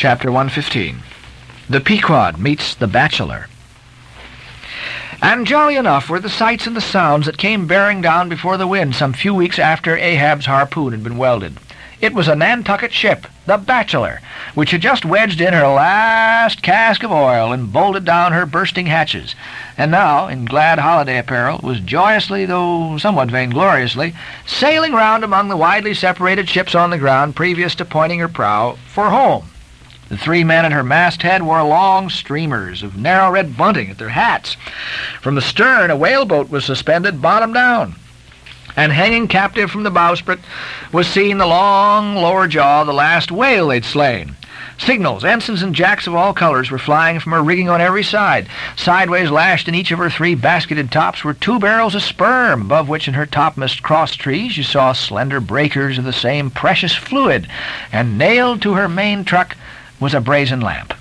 Chapter 115 The Pequod Meets the Bachelor. And jolly enough were the sights and the sounds that came bearing down before the wind some few weeks after Ahab's harpoon had been welded. It was a Nantucket ship, the Bachelor, which had just wedged in her last cask of oil and bolted down her bursting hatches, and now, in glad holiday apparel, was joyously, though somewhat vaingloriously, sailing round among the widely separated ships on the ground previous to pointing her prow for home. The three men at her masthead wore long streamers of narrow red bunting at their hats. From the stern, a whaleboat was suspended bottom down, and hanging captive from the bowsprit was seen the long lower jaw of the last whale they'd slain. Signals, ensigns, and jacks of all colors were flying from her rigging on every side. Sideways lashed in each of her three basketed tops were two barrels of sperm, above which in her topmast cross trees you saw slender breakers of the same precious fluid, and nailed to her main truck was a brazen lamp.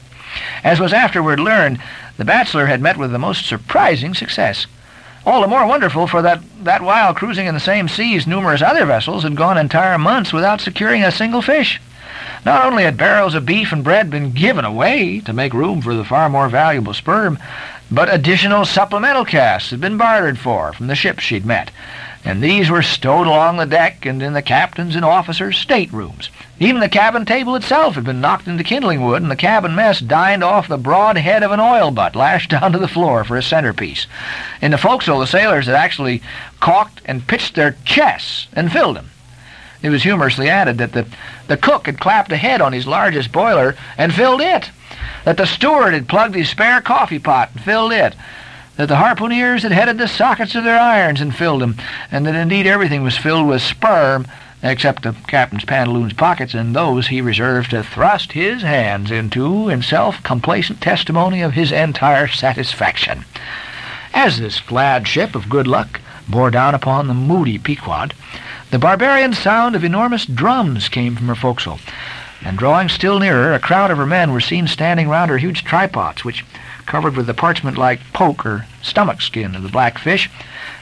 As was afterward learned, the bachelor had met with the most surprising success. All the more wonderful for that, that while cruising in the same seas numerous other vessels had gone entire months without securing a single fish. Not only had barrels of beef and bread been given away to make room for the far more valuable sperm, but additional supplemental casts had been bartered for from the ships she'd met, and these were stowed along the deck and in the captain's and officers' staterooms. Even the cabin table itself had been knocked into kindling wood, and the cabin mess dined off the broad head of an oil butt lashed down to the floor for a centerpiece. In the forecastle, the sailors had actually caulked and pitched their chests and filled them. It was humorously added that the, the cook had clapped a head on his largest boiler and filled it, that the steward had plugged his spare coffee pot and filled it, that the harpooneers had headed the sockets of their irons and filled them, and that indeed everything was filled with sperm except the captain's pantaloons pockets, and those he reserved to thrust his hands into in self-complacent testimony of his entire satisfaction. As this glad ship of good luck bore down upon the moody Pequod, the barbarian sound of enormous drums came from her forecastle, and drawing still nearer, a crowd of her men were seen standing round her huge tripods, which covered with the parchment-like poke or stomach skin of the black fish,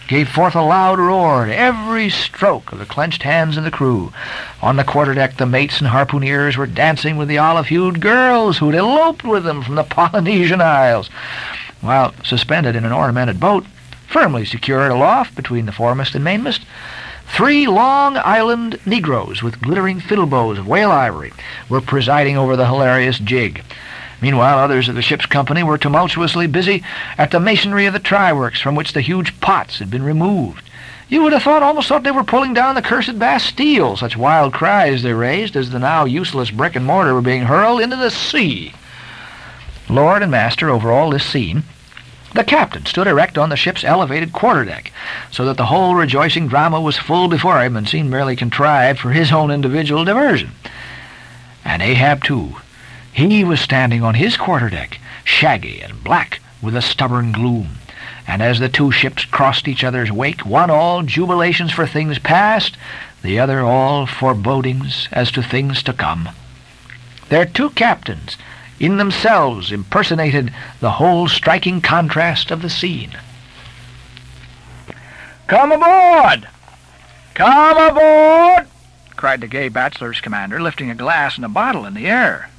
gave forth a loud roar at every stroke of the clenched hands of the crew. On the quarterdeck, the mates and harpooneers were dancing with the olive-hued girls who'd eloped with them from the Polynesian Isles, while suspended in an ornamented boat, firmly secured aloft between the foremast and mainmast, Three Long Island Negroes with glittering fiddle bows of whale ivory were presiding over the hilarious jig. Meanwhile, others of the ship's company were tumultuously busy at the masonry of the tryworks from which the huge pots had been removed. You would have thought, almost thought they were pulling down the cursed Bastille, such wild cries they raised as the now useless brick and mortar were being hurled into the sea. Lord and master over all this scene, the captain stood erect on the ship's elevated quarterdeck, so that the whole rejoicing drama was full before him and seemed merely contrived for his own individual diversion. And Ahab, too, he was standing on his quarterdeck, shaggy and black with a stubborn gloom. And as the two ships crossed each other's wake, one all jubilations for things past, the other all forebodings as to things to come. Their two captains in themselves impersonated the whole striking contrast of the scene. Come aboard! Come aboard! cried the gay bachelor's commander, lifting a glass and a bottle in the air.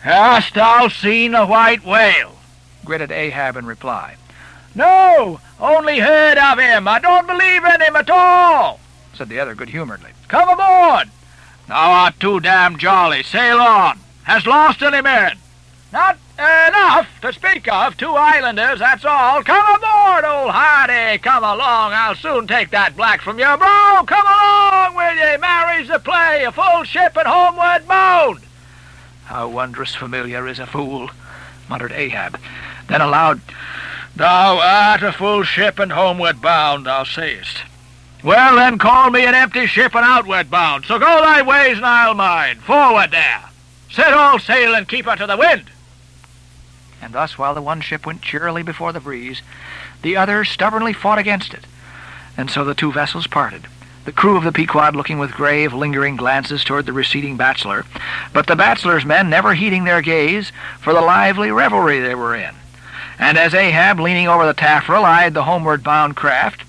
Hast thou seen a white whale? gritted Ahab in reply. No, only heard of him. I don't believe in him at all, said the other good-humoredly. Come aboard. Thou art too damn jolly. Sail on. Hast lost any men? Not enough to speak of. Two islanders, that's all. Come aboard, old Hardy. Come along. I'll soon take that black from you, bro. Come along, will ye? Marries the play. A full ship and homeward bound. How wondrous familiar is a fool, muttered Ahab. Then aloud, Thou art a full ship and homeward bound, thou sayest. Well, then call me an empty ship and outward bound. So go thy ways and I'll mine. Forward there. Set all sail and keep her to the wind. And thus, while the one ship went cheerily before the breeze, the other stubbornly fought against it. And so the two vessels parted the crew of the Pequod looking with grave, lingering glances toward the receding bachelor, but the bachelor's men never heeding their gaze for the lively revelry they were in. And as Ahab, leaning over the taffrail, eyed the homeward bound craft,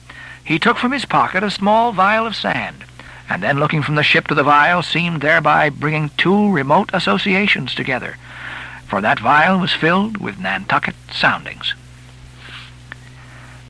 he took from his pocket a small vial of sand, and then looking from the ship to the vial seemed thereby bringing two remote associations together, for that vial was filled with Nantucket soundings.